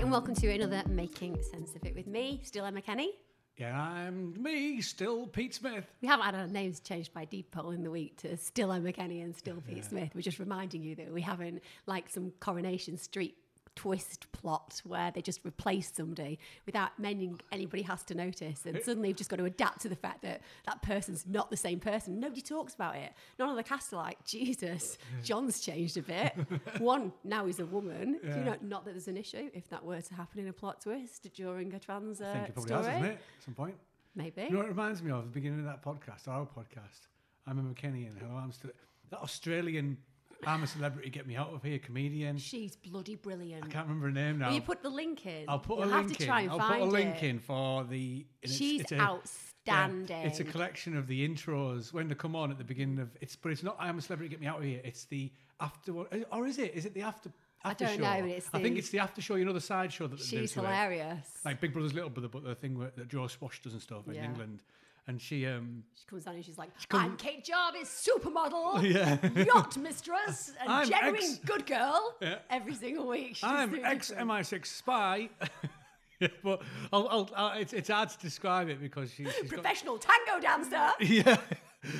and welcome to another Making Sense of It with me, still Emma Kenny. Yeah, I'm me, still Pete Smith. We haven't had our names changed by deed poll in the week to still Emma Kenny and still Pete Smith. We're just reminding you that we haven't like some Coronation Street twist plot where they just replace somebody without meaning anybody has to notice and suddenly you've just got to adapt to the fact that that person's not the same person nobody talks about it none of the cast are like jesus john's changed a bit one now he's a woman you know not that there's an issue if that were to happen in a plot twist during a trans uh, I think it probably story has, hasn't it? At some point. maybe You know what it reminds me of? The beginning of that podcast, our podcast. I'm Emma Kenny and Hello, I'm still that Australian I'm a celebrity, get me out of here comedian. she's bloody brilliant I can't remember her name now. Will you put the link in I'll put You'll a have link to in. try and I'll find put a link it. in for the. and it's- she's it's a- yeah, outstanding it's a collection of the intros when they come on at the beginning of it's, but it's not I am a celebrity, get me out of here. It's the after or is it? Is it the after? after don't show? know, but it's I think the- it's the after show. You know the side show that they do she's to it. hilarious like Big Brother's Little Brother, but the thing where, that Joe Swash does and stuff in Yeah. England. And she, um, She comes down and she's like, come- I'm Kate Jarvis, supermodel, Yeah. yacht mistress, and I'm genuine ex- good girl. Yeah. Every single week. She's I'm ex MI6 spy. yeah, but I'll, I'll, I'll, it's, it's hard to describe it because she, she's got, Professional tango dancer. yeah.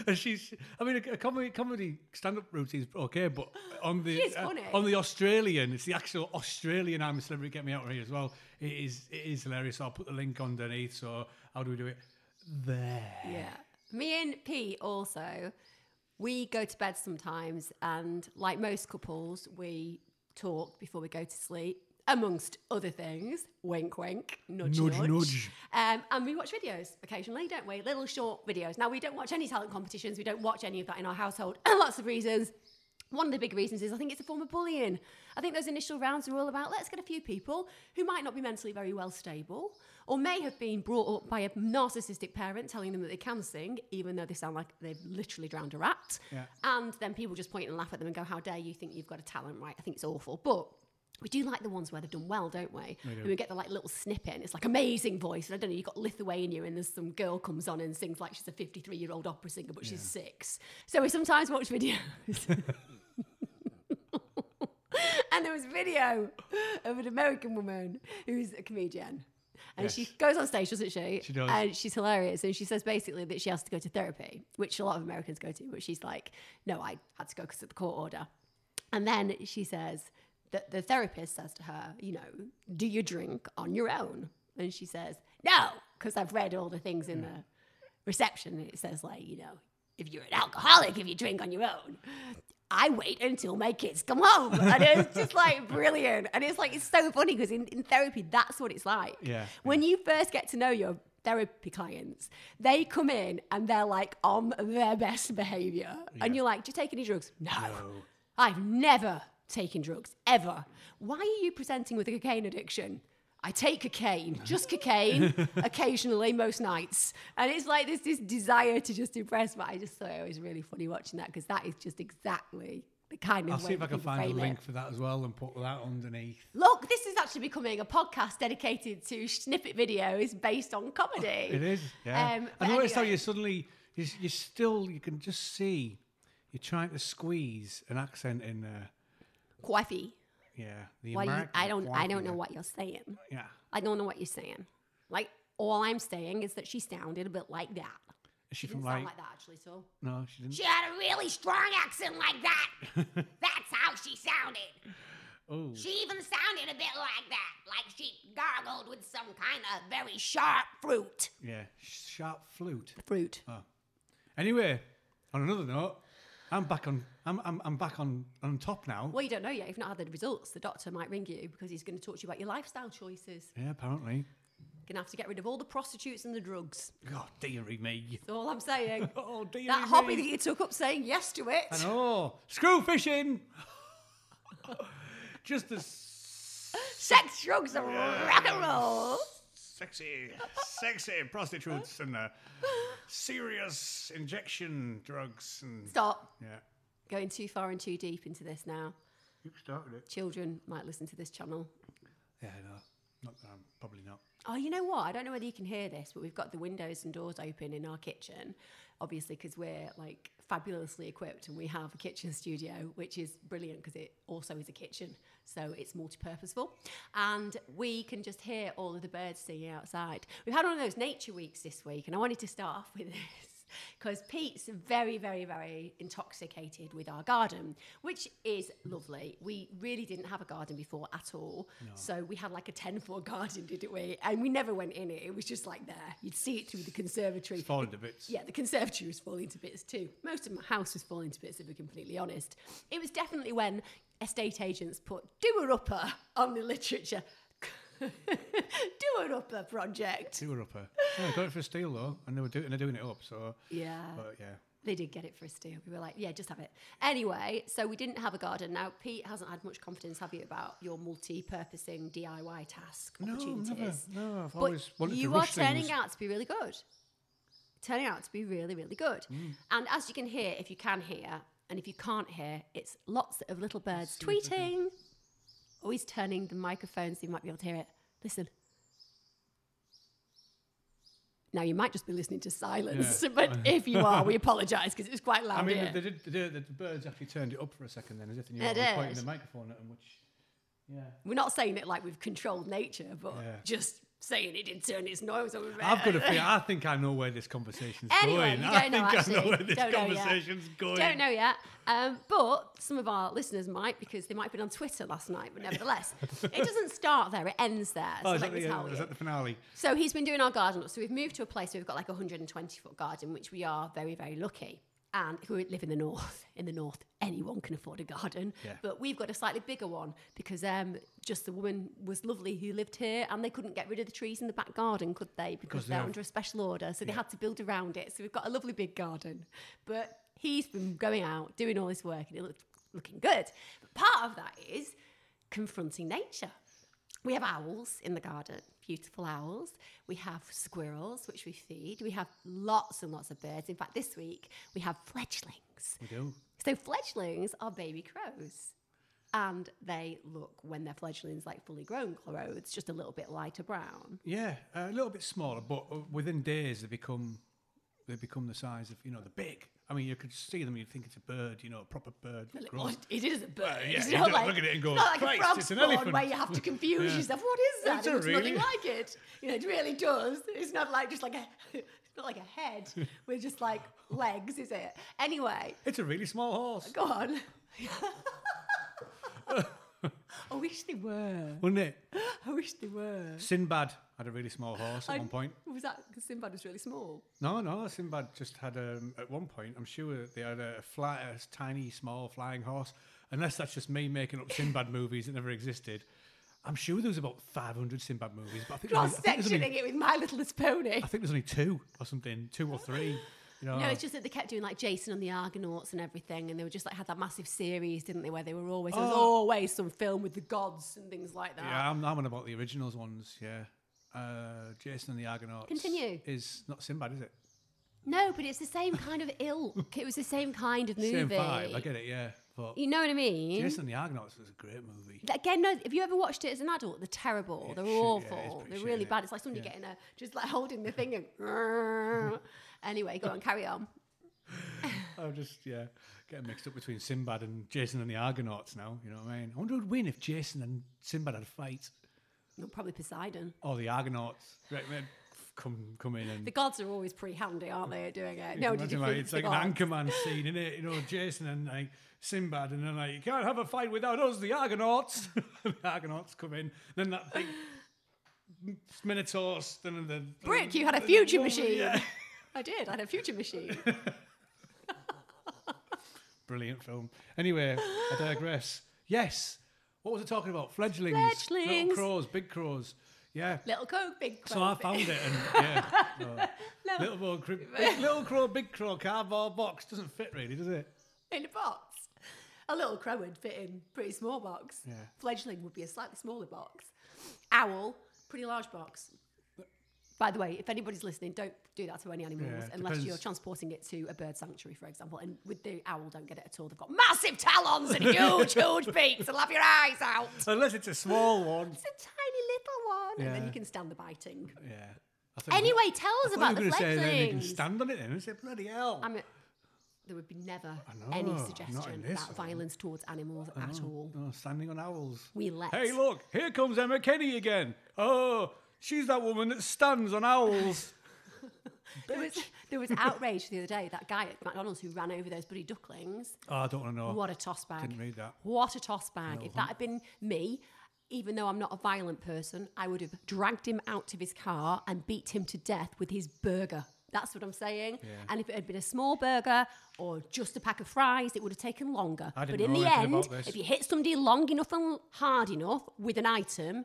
And she's, I mean, a, a comedy, comedy stand-up routine is okay, but on the She's uh, on the Australian, it's the actual Australian "I'm a Celebrity, Get Me Out of Here" as well. It is, it is hilarious. So I'll put the link underneath. So how do we do it? There. Yeah. Me and Pete also, we go to bed sometimes, and like most couples, we talk before we go to sleep, amongst other things. Wink, wink, nudge, Nudge, nudge. nudge. Um, and we watch videos occasionally, don't we? Little short videos. Now, we don't watch any talent competitions, we don't watch any of that in our household. Lots of reasons. One of the big reasons is I think it's a form of bullying. I think those initial rounds are all about let's get a few people who might not be mentally very well stable or may have been brought up by a narcissistic parent telling them that they can sing, even though they sound like they've literally drowned a rat. Yeah. And then people just point and laugh at them and go, How dare you think you've got a talent, right? I think it's awful. But we do like the ones where they've done well, don't we? And we get the like little snippet, and it's like amazing voice. And I don't know, you've got Lithuania, and there's some girl comes on and sings like she's a 53 year old opera singer, but she's six. So we sometimes watch videos. and there was a video of an American woman who's a comedian. And she goes on stage, doesn't she? She does. And she's hilarious. And she says basically that she has to go to therapy, which a lot of Americans go to. But she's like, no, I had to go because of the court order. And then she says that the therapist says to her, you know, do you drink on your own? And she says, no, because I've read all the things in hmm. the reception. It says, like, you know, if you're an alcoholic, if you drink on your own. I wait until my kids come home. And it's just like brilliant. And it's like, it's so funny because in, in therapy, that's what it's like. Yeah, When you first get to know your therapy clients, they come in and they're like on their best behavior. And you're like, do you take any drugs? No. I've never taken drugs, ever. Why are you presenting with a cocaine addiction? I take cocaine, just cocaine, occasionally, most nights. And it's like this, this desire to just impress. But I just thought it was really funny watching that because that is just exactly the kind of I'll see if I can find a frame it. link for that as well and put that underneath. Look, this is actually becoming a podcast dedicated to snippet videos based on comedy. It is, yeah. Um, I but noticed how you suddenly, you, you still, you can just see you're trying to squeeze an accent in there. Coiffy. Yeah, the you, I don't I don't know what you're saying. Yeah, I don't know what you're saying. Like all I'm saying is that she sounded a bit like that. is she She from didn't like? sound like that actually, so. No, she didn't. She had a really strong accent like that. That's how she sounded. oh, She even sounded a bit like that, like she gargled with some kind of very sharp fruit. yeah, sharp flute. Fruit. Oh. Anyway, on another note, I'm back on. I'm I'm, I'm back on on top now. Well, you don't know yet. You've not had the results. The doctor might ring you because he's going to talk to you about your lifestyle choices. Yeah, apparently. Going to have to get rid of all the prostitutes and the drugs. God, dearie me. That's all I'm saying. Oh, dearie that me. hobby that you took up saying yes to it. I know. Screw fishing. Just as Sex, drugs, and rock and roll. Sexy, sexy prostitutes and uh, serious injection drugs and Stop yeah. going too far and too deep into this now. You've started it. Children might listen to this channel. Yeah, I know. Not I'm probably not. Oh, you know what? I don't know whether you can hear this, but we've got the windows and doors open in our kitchen, obviously, because we're like fabulously equipped and we have a kitchen studio, which is brilliant because it also is a kitchen. So it's multi purposeful. And we can just hear all of the birds singing outside. We've had one of those nature weeks this week, and I wanted to start off with this because Pete's very, very, very intoxicated with our garden, which is lovely. We really didn't have a garden before at all. So we had like a 10 foot garden, didn't we? And we never went in it. It was just like there. You'd see it through the conservatory. It's falling to bits. Yeah, the conservatory was falling to bits too. Most of my house was falling to bits, if we're completely honest. It was definitely when estate agents put doer upper on the literature. doer upper project. Were upper. Yeah, got it for steel though, and they were doing they're doing it up. So, Yeah. but yeah, They did get it for a steal. We were like, yeah, just have it. Anyway, so we didn't have a garden. Now, Pete hasn't had much confidence, have you, about your multi-purposing DIY task no, opportunities? never. No, I've But always wanted you are turning things. out to be really good. Turning out to be really, really good. Mm. And as you can hear, if you can hear, and if you can't hear, it's lots of little birds tweeting. He's turning the microphone so you might be able to hear it. Listen. Now you might just be listening to silence, Yeah. but if you are, we apologise because it was quite loud. I mean, they did, they did, the birds actually turned it up for a second then, as if they knew They I was pointing the microphone at them, which, yeah. We're not saying it like we've controlled nature, but Yeah. just saying it didn't turn its nose over. I've got a feeling, I think I know where this conversation's Anyway, going. I don't know, think I know where this Don't know yet. conversation's going. Don't know yet. Um, but some of our listeners might because they might have been on Twitter last night, but nevertheless, it doesn't start there, it ends there. Oh, so is let that, the, tell is that the finale? So he's been doing our garden. So we've moved to a place where we've got like a 120 foot garden, which we are very, very lucky. And who live in the north, in the north, anyone can afford a garden. Yeah. But we've got a slightly bigger one because um, just the woman was lovely who lived here, and they couldn't get rid of the trees in the back garden, could they? Because they they're have- under a special order, so they had to build around it. So we've got a lovely big garden. But he's been going out doing all this work, and it looked looking good. But part of that is confronting nature. We have owls in the garden, beautiful owls. We have squirrels, which we feed. We have lots and lots of birds. In fact, this week we have fledglings. We do. So fledglings are baby crows. And they look, when they're fledglings, like fully grown crows, just a little bit lighter brown. Yeah, a little bit smaller, but uh, within days they become they become the size of you know the big. I mean, you could see them, you'd think it's a bird, you know, a proper bird. Oh, it is a bird. Well, yeah, it's you not don't like, look at it and go, it's not like "Christ, a frog it's an elephant." where you have to confuse Yeah. yourself. What is that? It's It a looks nothing like it. You know, it really does. It's not like just like a, it's not like a head with just like legs, is it? Anyway, It's a really small horse, go on. I wish they were. Wouldn't it? I wish they were. Sinbad had a really small horse at I- one point. Was that because Sinbad was really small? No, no, Sinbad just had a, at one point, I'm sure they had a, fly, a tiny, small flying horse. Unless that's just me making up Sinbad movies that never existed. I'm sure there was about 500 Sinbad movies, but I think, there's only, Cross I, think there's sectioning it with My Littlest Pony. I think there's only two or something, two or three. You know, No, it's just that they kept doing like Jason and the Argonauts and everything, and they were just like had that massive series, didn't they? Where they were always there was Oh. always some film with the gods and things like that. yeah, I'm, I'm on about the originals ones, yeah. Uh, Jason and the Argonauts. Continue. Is not Sinbad, is it? No, but it's the same kind of ilk. It was the same kind of movie. Same vibe, I get it, yeah. But You know what I mean? Jason and the Argonauts was a great movie. Again, no. Have you ever watched it as an adult? They're terrible. Yeah, They're shit, awful. pretty They're shit, really bad. It's like somebody Yeah. getting a just like holding the thing and. anyway, go on, carry on. I'm just yeah getting mixed up between Sinbad and Jason and the Argonauts now. You know what I mean? I wonder who'd win if Jason and Sinbad had a fight, No, probably Poseidon. or the Argonauts right, man, come come in and. The gods are always pretty handy, aren't they, doing it? No, did you like, it's the like gods? an Anchorman scene, isn't it? You know, Jason and like Sinbad, and then like you can't have a fight without us, the Argonauts. the Argonauts come in, then that big Minotaurs, then the Brick, you had a future machine. Yeah. I did. I had a future machine. Brilliant film. Anyway, I digress. Yes. What was I talking about? Fledglings. Little crows, big crows. Yeah. Little Coke, big crow. So I found it and yeah. no. Little, crow, big, little crow, big crow, cardboard box. Doesn't fit really, does it? in a box. A little crow would fit in pretty small box. Yeah. Fledgling would be a slightly smaller box. Owl, pretty large box. By the way, if anybody's listening, don't do that to any animals Yeah, unless depends. you're transporting it to a bird sanctuary, for example. And with the owl, don't get it at all. They've got massive talons and huge, huge beaks. They'll have your eyes out. Unless it's a small one. It's a tiny little one, and then you can stand the biting. Yeah. I thought you- Anyway, tell us about the gonna say you can fledglings. stand on it then and say, bloody hell. I mean, there would be never know, any suggestion about one. violence towards animals at all. Oh, standing on owls. We let. Hey, look, here comes Emma Kenny again. Oh, she's that woman that stands on owls. There was, there was outrage the other day. That guy at McDonald's who ran over those bloody ducklings. Oh, I don't want to know. What a toss bag. Didn't read that. What a toss bag. If that had been me, even though I'm not a violent person, I would have dragged him out of his car and beat him to death with his burger. That's what I'm saying. Yeah. And if it had been a small burger or just a pack of fries, it would have taken longer. I didn't but in know the end, about this. if you hit somebody long enough and hard enough with an item,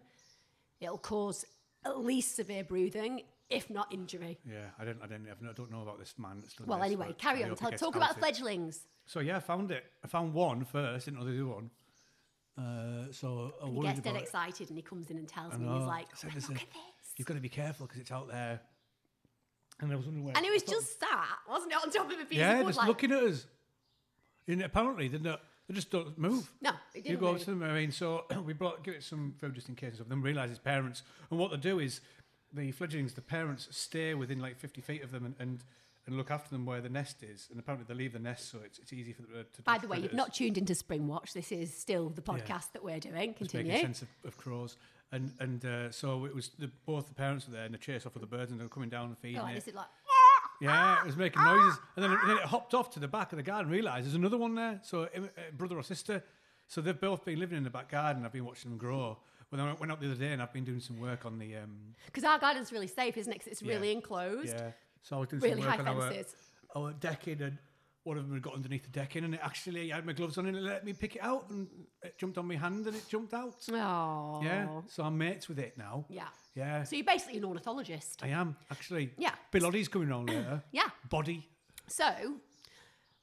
it'll cause at least severe bruising, if not injury. Yeah, I didn't. I didn't. I don't know about this man. That's done Well, this, anyway, carry on. Tell, talk about outed. fledglings. So yeah, I found it. I found one first. Didn't know the other one. Uh, so I He gets dead it. excited and he comes in and tells me, he's like, "Look "Listen, at this. You've got to be careful because it's out there. And I was wondering where. And it was just sat, wasn't it, on top of a piece yeah, of wood? just like, looking at us. And apparently they don't. They just don't move. No, it You didn't go up move. to them. I mean, so we brought give it some food just in case. Of them realise it's parents, and what they do is the fledglings, the parents stay within like fifty feet of them and. and and look after them where the nest is, and apparently they leave the nest, so it's, it's easy for them to. By the way, you've not tuned into Springwatch. This is still the podcast that we're doing. Just Continue. making sense of, of crows. And and uh, so it was the, both the parents were there and they chased off with the birds and they were coming down and feeding Go on, it. like, Yeah, it was making noises. And then, it, then it hopped off to the back of the garden, realised there's another one there. So, uh, brother or sister. So, they've both been living in the back garden. I've been watching them grow. When I went up the other day and I've been doing some work on the. Um, because our garden's really safe, isn't it? 'Cause it's Yeah. really enclosed. yeah. So, I was doing Really some work high on our, fences. our decking and one of them had got underneath the decking and it actually, I had my gloves on and it let me pick it out and it jumped on my hand and it jumped out. Oh. Yeah. So, I'm mates with it now. Yeah. Yeah. So you're basically an ornithologist. I am, actually. Yeah. Bill coming on later. Yeah. Body. So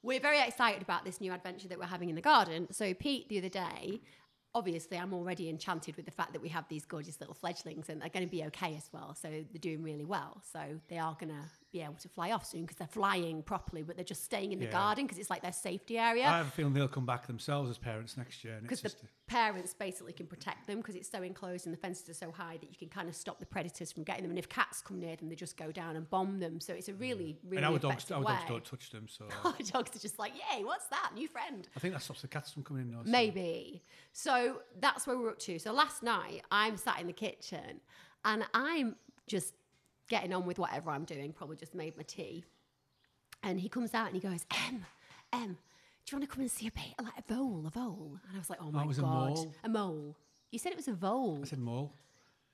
we're very excited about this new adventure that we're having in the garden. So Pete, the other day, obviously I'm already enchanted with the fact that we have these gorgeous little fledglings and they're going to be okay as well. So they're doing really well. So they are going to be able to fly off soon because they're flying properly, but they're just staying in the Yeah. garden because it's like their safety area. I have a feeling they'll come back themselves as parents next year. because the just parents basically can protect them because it's so enclosed and the fences are so high that you can kind of stop the predators from getting them. And if cats come near them, they just go down and bomb them. So it's a really, really and our dogs, our way. dogs don't touch them, so Our dogs are just like, yay, what's that? New friend. I think that stops the cats from coming in. Maybe. So that's where we're up to. So last night, I'm sat in the kitchen and I'm just getting on with whatever I'm doing, probably just made my tea. And he comes out and he goes, Em, Em, do you want to come and see a bit like a vole, a vole? And I was like, oh my it was a God. mole. A mole. You said it was a vole. I said mole.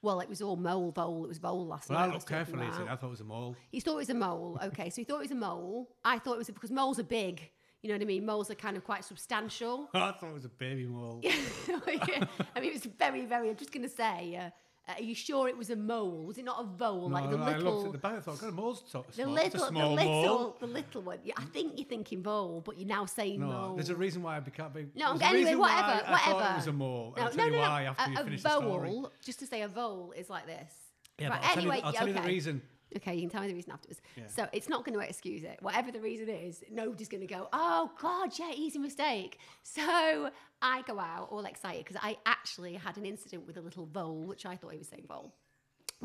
Well, it was all mole, vole. It was vole last Well, night. I looked talking carefully. about. I thought it was a mole. He thought it was a mole. Okay, so he thought it was a mole. I thought it was because moles are big. You know what I mean? Moles are kind of quite substantial. I thought it was a baby mole. I mean, it was very, very. I'm just going to say, uh, uh, are you sure it was a mole? Was it not a vole? No, like the I little, looked at the back. I thought, God, a mole's so the small. Little, a small the little, mole. the little one. Yeah, I think you're thinking vole, but you're now saying No, mole. there's a reason why I can't be. No, there's a anyway, whatever, I whatever. thought it was a mole. No, I'll tell no, you no, why no. after a, you a finish the story. vole, just to say a vole is like this. Yeah, right, but I'll, tell, anyway, you, I'll tell you the reason. Okay, you can tell me the reason afterwards. Yeah. So it's not going to excuse it. Whatever the reason is, nobody's going to go, oh, God, yeah, easy mistake. So I go out all excited because I actually had an incident with a little vole, which I thought he was saying vole.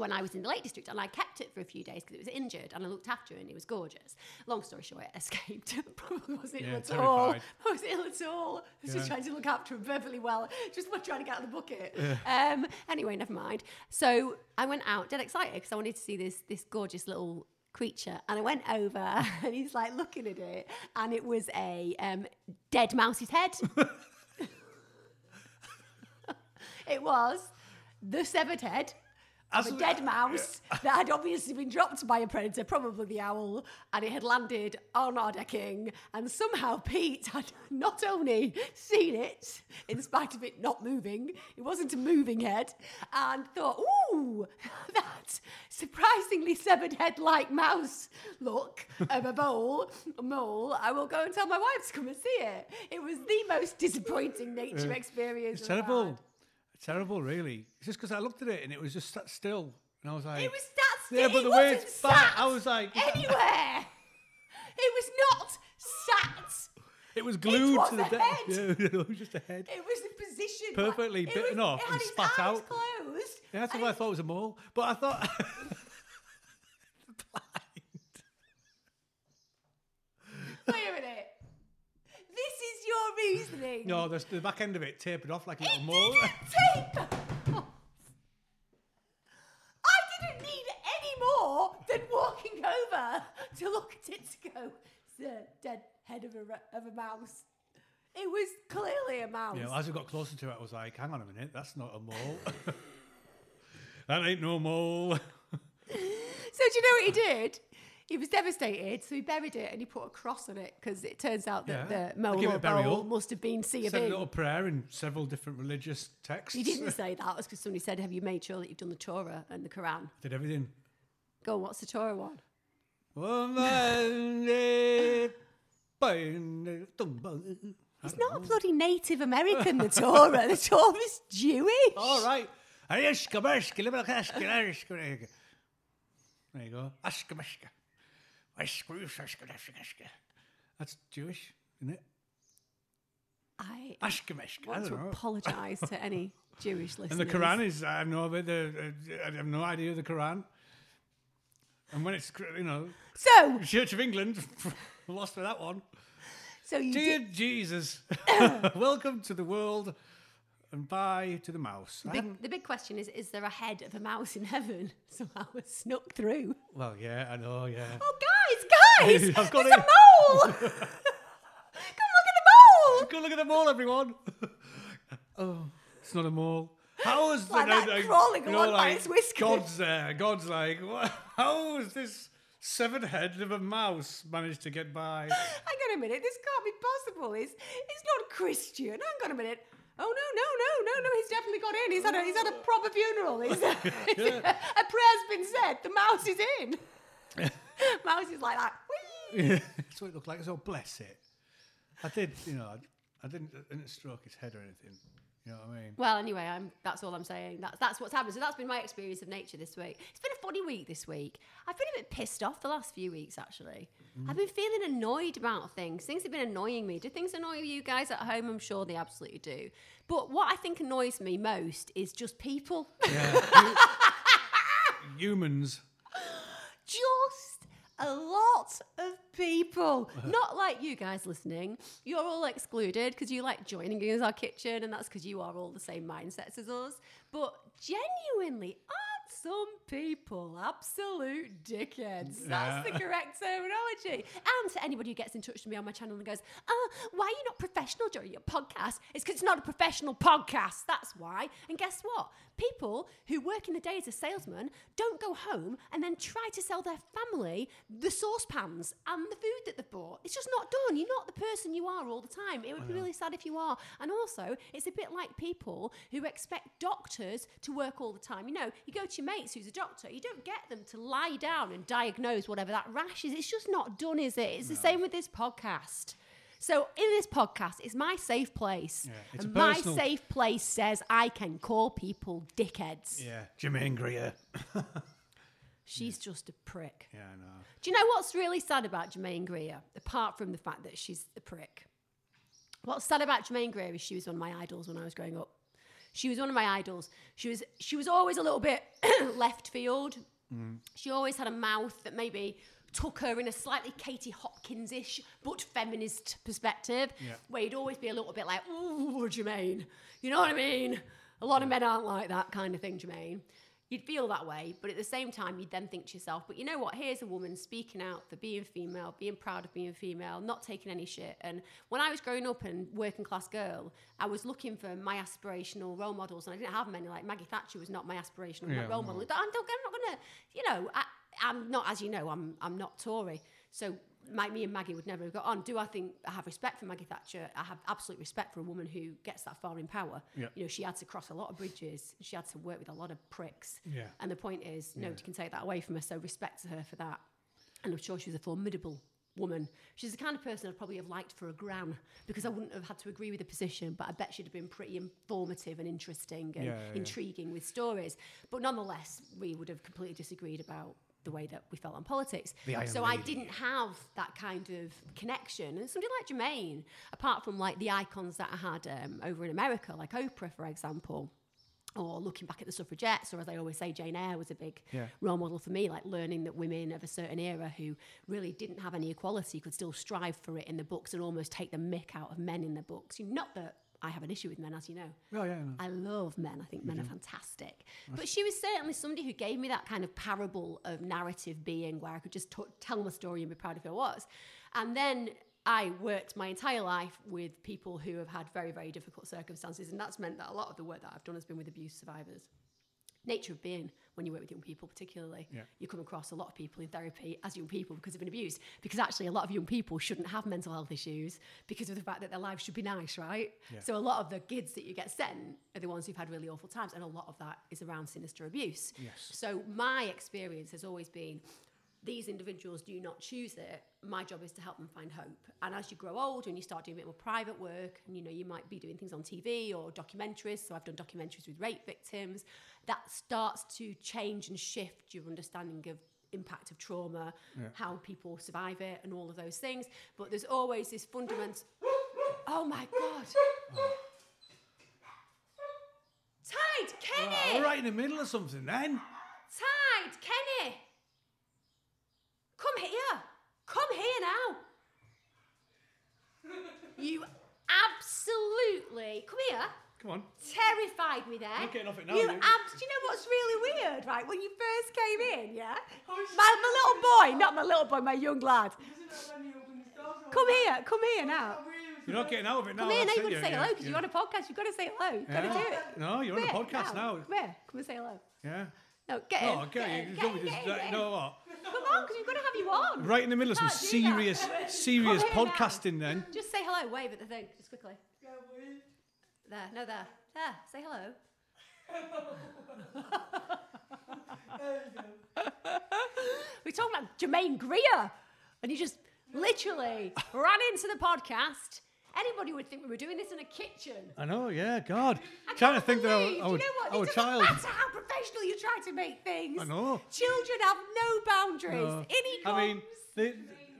When I was in the Lake District, and I kept it for a few days because it was injured, and I looked after it, and it was gorgeous. Long story short, it escaped. Probably wasn't ill Yeah, at all. terrified. I was ill at all. I was just trying to look after him perfectly well, just trying to get out of the bucket. Um, anyway, never mind. So I went out dead excited because I wanted to see this this gorgeous little creature, and I went over, and he's like looking at it, and it was a um, dead mouse's head. it was the severed head. Of a dead mouse that had obviously been dropped by a predator, probably the owl, and it had landed on our decking. And somehow Pete had not only seen it, in spite of it not moving, it wasn't a moving head, and thought, ooh, that surprisingly severed head like mouse look of a mole, a mole. I will go and tell my wife to come and see it. It was the most disappointing nature experience. It's terrible. had. Terrible, really. It's just because I looked at it and it was just sat still, and I was like, It was that Yeah, it but the way it's sat I was like, anywhere. It was not sat. it was glued was to the deck. Yeah, it was just a head. It was the position. Perfectly it bitten was- off it and spat out. Closed. Yeah, that's what I it- thought was a mole. But I thought. Wait a minute. This is your reasoning. no, the, the back end of it tapered off like a It little mole. taper off. I didn't need any more than walking over to look at it to go, it's a dead head of a, of a mouse. It was clearly a mouse. Yeah, well, as we got closer to it, I was like, hang on a minute, that's not a mole. that ain't no mole. So do you know what he did? He was devastated, so he buried it and he put a cross on it because it turns out that Yeah. the it burial. bowl must have been C of Said a little prayer in several different religious texts. He didn't say that. It was because somebody said, "Have you made sure that you've done the Torah and the Quran?" Did everything. Go, on, what's the Torah one? It's not a bloody Native American, the Torah. the Torah is Jewish. All right. There you go. Ashkamashka. That's Jewish, isn't it? I Ashkamashka. I want to don't know. apologise to any Jewish listeners. And the Quran is, I have no, idea, the, I have no idea of the Quran. And when it's, you know, So, Church of England, lost with that one. so you Dear did. Jesus, welcome to the world and bye to the mouse. I Big, haven't- the big question is: Is there a head of a mouse in heaven somehow was snuck through? well, yeah, I know, yeah. Oh, guys, guys! I've got there's it. a mole! Come look at the mole! Go look at the mole, everyone. oh, it's not a mole. How is Like the, that crawling along by its whiskers. God's there. God's like, "Wha- how has this severed head of a mouse managed to get by? Hang on a minute, this can't be possible. He's, he's not Christian. Hang on a minute. Oh no, no, no, no, no! He's definitely got in. He's had a he's had a proper funeral. He's a prayer's been said. The mouse is in. mouse is like that. That's what it looked like. So oh, bless it. I did, you know, I, I didn't, I didn't stroke his head or anything. You know what I mean? Well, anyway, I'm, that's all I'm saying. That's that's what's happened. So that's been my experience of nature this week. It's been a funny week this week. I've been a bit pissed off the last few weeks, actually. Mm-hmm. I've been feeling annoyed about things. Things have been annoying me. Do things annoy you guys at home? I'm sure they absolutely do. But what I think annoys me most is just people. Yeah. humans. just a lot of people. Not like you guys listening. You're all excluded because you like joining in our kitchen, and that's because you are all the same mindsets as us. But genuinely, some people absolute dickheads? That's the correct terminology. And to anybody who gets in touch with me on my channel and goes, "Oh, why are you not professional during your podcast?" It's because it's not a professional podcast. That's why. And guess what? People who work in the day as a salesman don't go home and then try to sell their family the saucepans and the food that they've bought. It's just not done. You're not the person you are all the time. It would be really sad if you are. And also, it's a bit like people who expect doctors to work all the time. You know, you go to your mates who's a doctor, you don't get them to lie down and diagnose whatever that rash is. It's just not done, is it? It's the same with this podcast. So in this podcast, it's my safe place. Yeah, and my safe place says I can call people dickheads. Yeah. Germaine Greer. She's just a prick. Yeah, I know. Do you know what's really sad about Germaine Greer, apart from the fact that she's a prick? What's sad about Germaine Greer is she was one of my idols when I was growing up. She was one of my idols. She was she was always a little bit left field. Mm. She always had a mouth that maybe took her in a slightly Katie Hopkins-ish but feminist perspective, Yeah. where you'd always be a little bit like, "Ooh, Germaine," you know what I mean? A lot of men aren't like that kind of thing, Germaine. You'd feel that way, but at the same time, you'd then think to yourself, but you know what? Here's a woman speaking out for being female, being proud of being female, not taking any shit. And when I was growing up and working class girl, I was looking for my aspirational role models, and I didn't have many. Like Maggie Thatcher was not my aspirational Yeah, role no. model. I'm, don't, I'm not gonna, you know, I, I'm not, as you know, I'm I'm not Tory, so. My, me and Maggie would never have got on. Do I think I have respect for Maggie Thatcher? I have absolute respect for a woman who gets that far in power. Yeah. You know, she had to cross a lot of bridges. She had to work with a lot of pricks. Yeah. And the point is, nobody can take that away from her. So respect to her for that. And I'm sure she was a formidable woman. She's the kind of person I'd probably have liked for a gran because I wouldn't have had to agree with the position, but I bet she'd have been pretty informative and interesting and Yeah, yeah, yeah. intriguing with stories. But nonetheless, we would have completely disagreed about the way that we felt on politics. So I didn't have that kind of connection. And somebody like Germaine, apart from like the icons that I had um, over in America, like Oprah, for example, or looking back at the suffragettes, or as I always say, Jane Eyre was a big Yeah. role model for me, like learning that women of a certain era who really didn't have any equality could still strive for it in the books and almost take the mick out of men in the books. You- Not that I have an issue with men, as you know. Oh yeah. no. I love men. I think men are fantastic. But she was certainly somebody who gave me that kind of parable of narrative being where I could just t- tell my story and be proud of who I was. And then I worked my entire life with people who have had very, very difficult circumstances. And that's meant that a lot of the work that I've done has been with abuse survivors. Nature of being when you work with young people, particularly, Yeah. you come across a lot of people in therapy as young people because of an abuse. Because actually, a lot of young people shouldn't have mental health issues because of the fact that their lives should be nice, right? Yeah. So a lot of the kids that you get sent are the ones who've had really awful times, and a lot of that is around sinister abuse. Yes. So my experience has always been these individuals do not choose it. My job is to help them find hope. And as you grow older and you start doing a bit more private work, and you know, you might be doing things on TV or documentaries. So I've done documentaries with rape victims. That starts to change and shift your understanding of impact of trauma, how people survive it, and all of those things. But there's always this fundamental. Oh my god! Tide, Kenny! Oh, we're right in the middle of something then. Tide, Kenny! Come here! Come here now! You absolutely come here. Come on. Terrified me there. Not getting off it now, You you- abs- do you know what's really weird, right? When you first came in, yeah? My, my little boy, not my little boy, my young lad. Come here, come here now. You're not getting out of it now. Come here, now you've it, got to say hello because yeah. you're on a podcast. You've got to say hello. You've got to Yeah. do it. No, you're on a podcast now. Come here, come and say hello. Yeah. No, get in. Oh, get okay. in, Get in, get in, in. No, what? Come on, because we've got to have you on. Right in the middle of some Can't do that. serious, serious here now. podcasting then. Just say hello, wave at the thing, just quickly. There, no, there. There, say hello. We're talking about Germaine Greer, and he just literally ran into the podcast. Anybody would think we were doing this in a kitchen. I know, yeah, God. I Trying to can't think that our, believe- our, Do you know what? it child. doesn't matter how professional you try to make things. I know. Children have no boundaries. No. In he comes. I mean, the,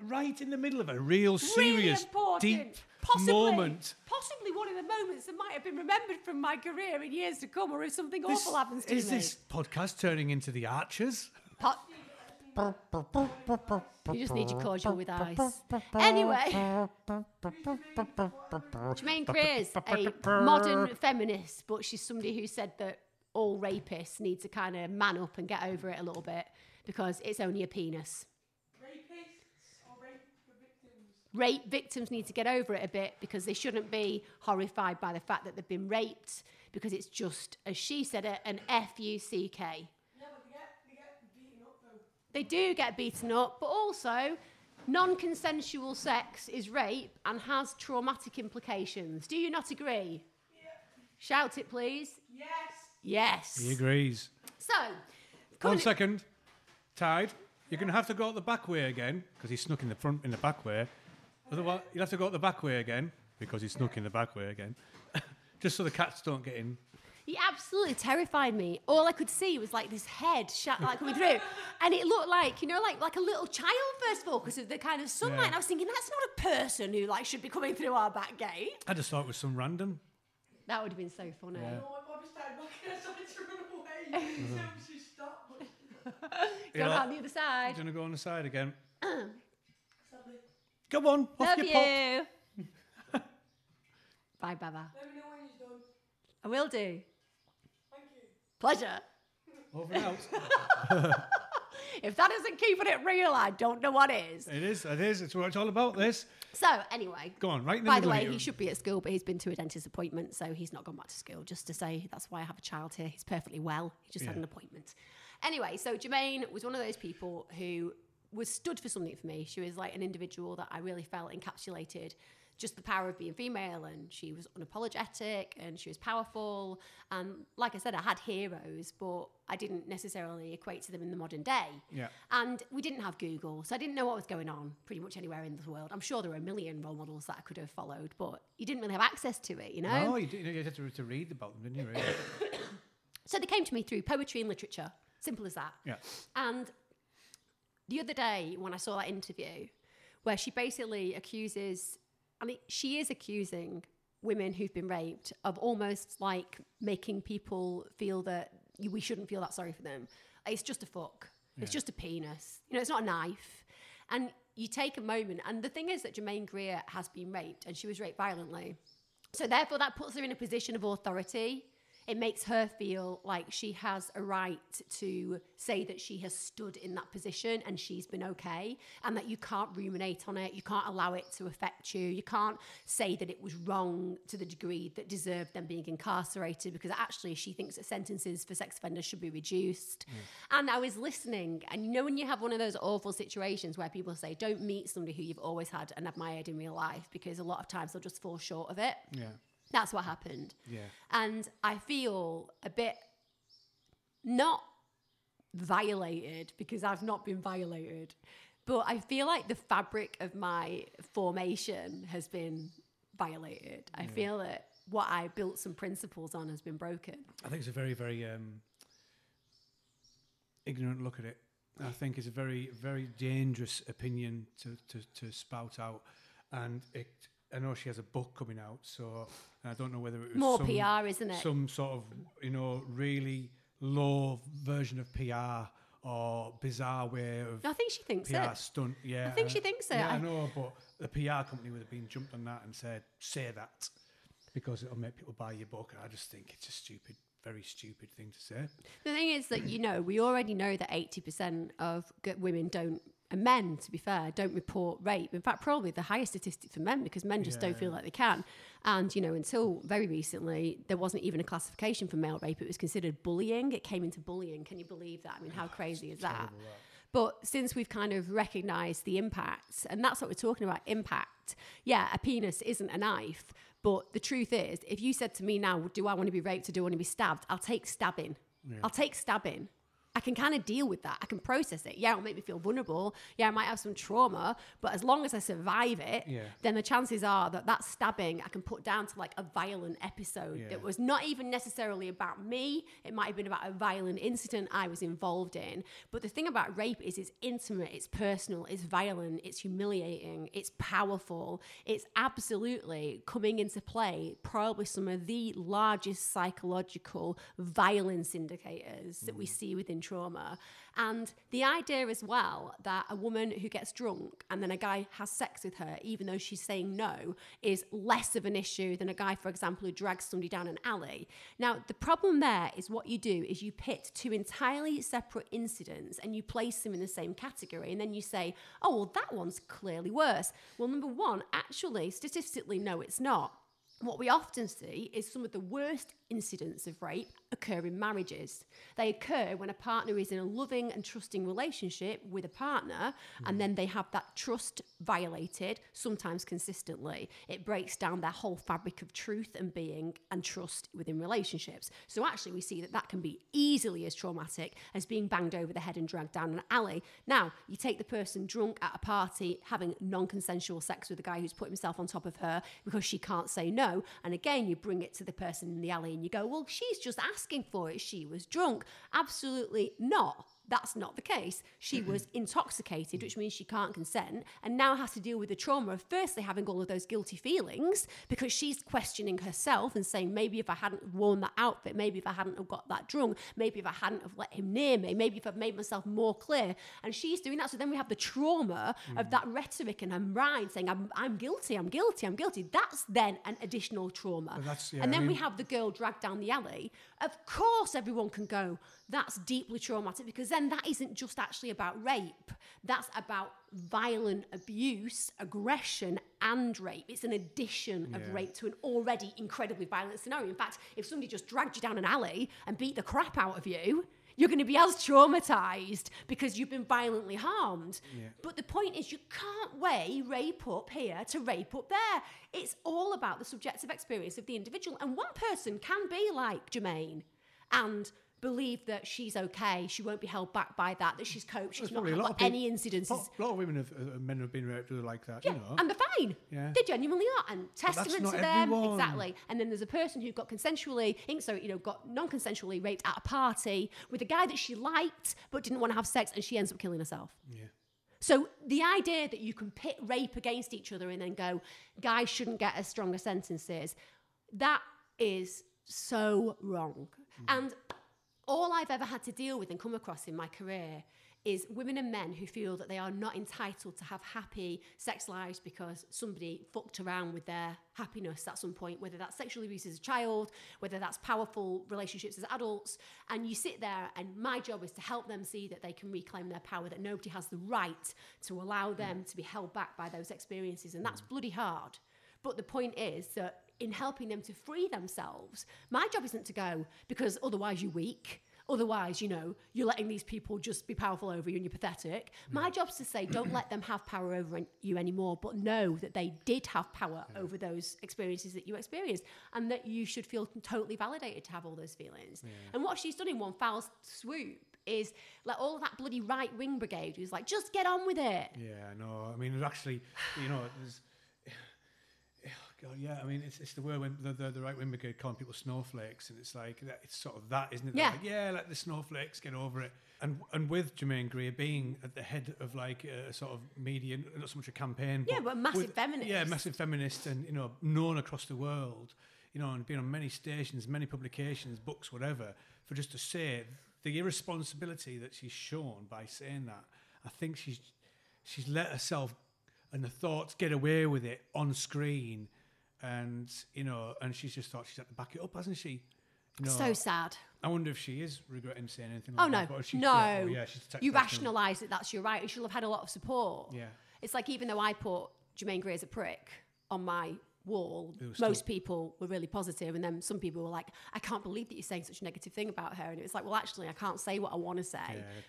right in the middle of a real serious, important. deep possibly, moment. Possibly one of the moments that might have been remembered from my career in years to come, or if something This- awful happens to is me. Is this podcast turning into the Archers? Po- you just need your cordial with ice. Anyway, Germaine Greer's a modern feminist, but she's somebody who said that all rapists need to kind of man up and get over it a little bit because it's only a penis. Rapists or rape victims? Rape victims need to get over it a bit because they shouldn't be horrified by the fact that they've been raped because it's just, as she said it, an F U C K. Yeah, they get, they get up. They do get beaten up, but also non consensual sex is rape and has traumatic implications. Do you not agree? Shout it, please. Yes. Yes. He agrees. So, one second. coming- Tide, you're going to have to go out the back way again because he snuck in the front in the back way. Otherwise, you'll have to go out the back way again because he snuck in the back way again. Just so the cats don't get in. He absolutely terrified me. All I could see was like this head shot like coming through, and it looked like you know, like like a little child first of all, because of the kind of sunlight. Yeah. And I was thinking that's not a person who like should be coming through our back gate. I just thought it was some random. That would have been so funny. Yeah. No, my mum started back and I started to run away. so she stopped, but Go Yeah. around the other side. Going to go on the side again. sadly, Come on, off Love your you. pop. Bye, Baba. let me know when you're done. I will do. Thank you. Pleasure. Over and out. If that isn't keeping it real, I don't know what is. it is, it is. It's what it's all about, this. So anyway. Go on, right in the By the middle way, here. he should be at school, but he's been to a dentist appointment, so he's not gone back to school. Just to say, that's why I have a child here. He's perfectly well. He just had Yeah. an appointment. Anyway, so Germaine was one of those people who was stood for something for me. She was like an individual that I really felt encapsulated just the power of being female, and she was unapologetic and she was powerful. And like I said, I had heroes, but I didn't necessarily equate to them in the modern day. Yeah. And we didn't have Google, so I didn't know what was going on pretty much anywhere in the world. I'm sure there were a million role models that I could have followed, but you didn't really have access to it, you know? No, you, did, you had to, to read about them, didn't you? Really? So they came to me through poetry and literature, simple as that. yeah. And the other day when I saw that interview, where she basically accuses, I mean, she is accusing women who've been raped of almost like making people feel that we shouldn't feel that sorry for them. It's just a fuck. It's just a penis. You know, it's not a knife. And you take a moment, and the thing is that Germaine Greer has been raped, and she was raped violently. So therefore, that puts her in a position of authority. It makes her feel like she has a right to say that she has stood in that position and she's been okay, and that you can't ruminate on it. You can't allow it to affect you. You can't say that it was wrong to the degree that deserved them being incarcerated because actually she thinks that sentences for sex offenders should be reduced. Mm. And I was listening, and you know, when you have one of those awful situations where people say, don't meet somebody who you've always had and admired in real life because a lot of times they'll just fall short of it. Yeah. That's what happened. Yeah. And I feel a bit not violated because I've not been violated, but I feel like the fabric of my formation has been violated. I feel that what I built some principles on has been broken. I think it's a very, very um, ignorant look at it. I think it's a very, very dangerous opinion to, to, to spout out. And it, I know she has a book coming out, so I don't know whether it was More some, PR, isn't it? some sort of, you know, really low version of PR or bizarre way of I think she thinks PR it. stunt. Yeah, I think she thinks it. Yeah, I I- know, but the PR company would have been jumped on that and said, "Say that," because it'll make people buy your book. And I just think it's a stupid, very stupid thing to say. The thing is that you know we already know that eighty percent of g- women don't, and men, to be fair, don't report rape. In fact, probably the highest statistic for men because men just Yeah, don't feel yeah. like they can. And you know, until very recently, there wasn't even a classification for male rape. It was considered bullying. It came into bullying. Can you believe that? I mean, how crazy is that? That. But since we've kind of recognized the impact, and that's what we're talking about impact, yeah, a penis isn't a knife. But the truth is, if you said to me now, do I want to be raped or do I want to be stabbed? I'll take stabbing. I'll take stabbing. I can kind of deal with that. I can process it. Yeah, it'll make me feel vulnerable. Yeah, I might have some trauma, but as long as I survive it, Yeah. then the chances are that that stabbing I can put down to like a violent episode Yeah. that was not even necessarily about me. It might have been about a violent incident I was involved in. But the thing about rape is it's intimate, it's personal, it's violent, it's humiliating, it's powerful. It's absolutely coming into play probably some of the largest psychological violence indicators that we mm. see within trauma. And the idea as well that a woman who gets drunk and then a guy has sex with her, even though she's saying no, is less of an issue than a guy, for example, who drags somebody down an alley. Now, the problem there is what you do is you pit two entirely separate incidents and you place them in the same category. And then you say, oh, well, that one's clearly worse. Well, number one, actually, statistically, no, it's not. What we often see is some of the worst incidents of rape occur in marriages. They occur when a partner is in a loving and trusting relationship with a partner, and hmm. then they have that trust violated, sometimes consistently. It breaks down their whole fabric of truth and being and trust within relationships. So, actually, we see that that can be easily as traumatic as being banged over the head and dragged down an alley. Now, you take the person drunk at a party having non consensual sex with a guy who's put himself on top of her because she can't say no. And again, you bring it to the person in the alley and you go, well, she's just asking for it. She was drunk. Absolutely not. That's not the case. She was intoxicated, which means she can't consent, and now has to deal with the trauma of firstly having all of those guilty feelings because she's questioning herself and saying, maybe if I hadn't worn that outfit, maybe if I hadn't have got that drunk, maybe if I hadn't have let him near me, maybe if I've made myself more clear. And she's doing that. So then we have the trauma of that rhetoric in her mind saying, I'm, I'm guilty, I'm guilty, I'm guilty. That's then an additional trauma. Yeah, and I then we have the girl dragged down the alley. Of course, everyone can go, that's deeply traumatic because then that isn't just actually about rape. That's about violent abuse, aggression, and rape. It's an addition of Yeah. rape to an already incredibly violent scenario. In fact, if somebody just dragged you down an alley and beat the crap out of you, you're going to be as traumatized because you've been violently harmed. Yeah. But the point is, you can't weigh rape up here to rape up there. It's all about the subjective experience of the individual. And one person can be like Germaine and believe that she's okay, she won't be held back by that, that she's coped, she's There's not a got lot of any incidences. lot, lot of women have, uh, men have been raped like that. Yeah, you know. and they're fine. Yeah. They genuinely are, and testament to them. everyone. Exactly. And then there's a person who got consensually, so you know, got non-consensually raped at a party with a guy that she liked but didn't want to have sex, and she ends up killing herself. yeah. So the idea that you can pit rape against each other and then go, guys shouldn't get as stronger sentences, that is so wrong. And all I've ever had to deal with and come across in my career is women and men who feel that they are not entitled to have happy sex lives because somebody fucked around with their happiness at some point, whether that's sexual abuse as a child, whether that's powerful relationships as adults. And you sit there, and my job is to help them see that they can reclaim their power, that nobody has the right to allow them to be held back by those experiences. And that's mm. bloody hard. But the point is that in helping them to free themselves, my job isn't to go because otherwise you're weak. Otherwise, you know, you're letting these people just be powerful over you and you're pathetic. Mm. My job's to say, don't let them have power over you anymore, but know that they did have power mm. over those experiences that you experienced and that you should feel totally validated to have all those feelings. And what she's done in one foul swoop is like all of that bloody right wing brigade who's like, just get on with it. Yeah, no. I mean, actually, you know, there's. God, yeah. I mean, it's, it's the word when the, the, the right wing brigade calling people snowflakes, and it's like that, it's sort of that, isn't it? They're Yeah. Like, yeah, let the snowflakes get over it. And and with Germaine Greer being at the head of like a, sort of media, not so much a campaign, Yeah, but a massive with- feminist. Yeah, massive feminist, and you know, known across the world. You know, and been on many stations, many publications, books, whatever, for just to say the irresponsibility that she's shown by saying that. I think she's she's let herself and the thoughts get away with it on screen, and you know, and she's just thought she's had to back it up, hasn't she? You know, So sad. I wonder if she is regretting saying anything. Oh Like no, that, she, no! Yeah, oh, yeah, you rationalise that that's your right. You should have had a lot of support. Yeah. It's like even though I put Germaine Greer as a prick on my wall, most people were really positive, and then some people were like, "I can't believe that you're saying such a negative thing about her." And it was like, well, actually, I can't say what I want to say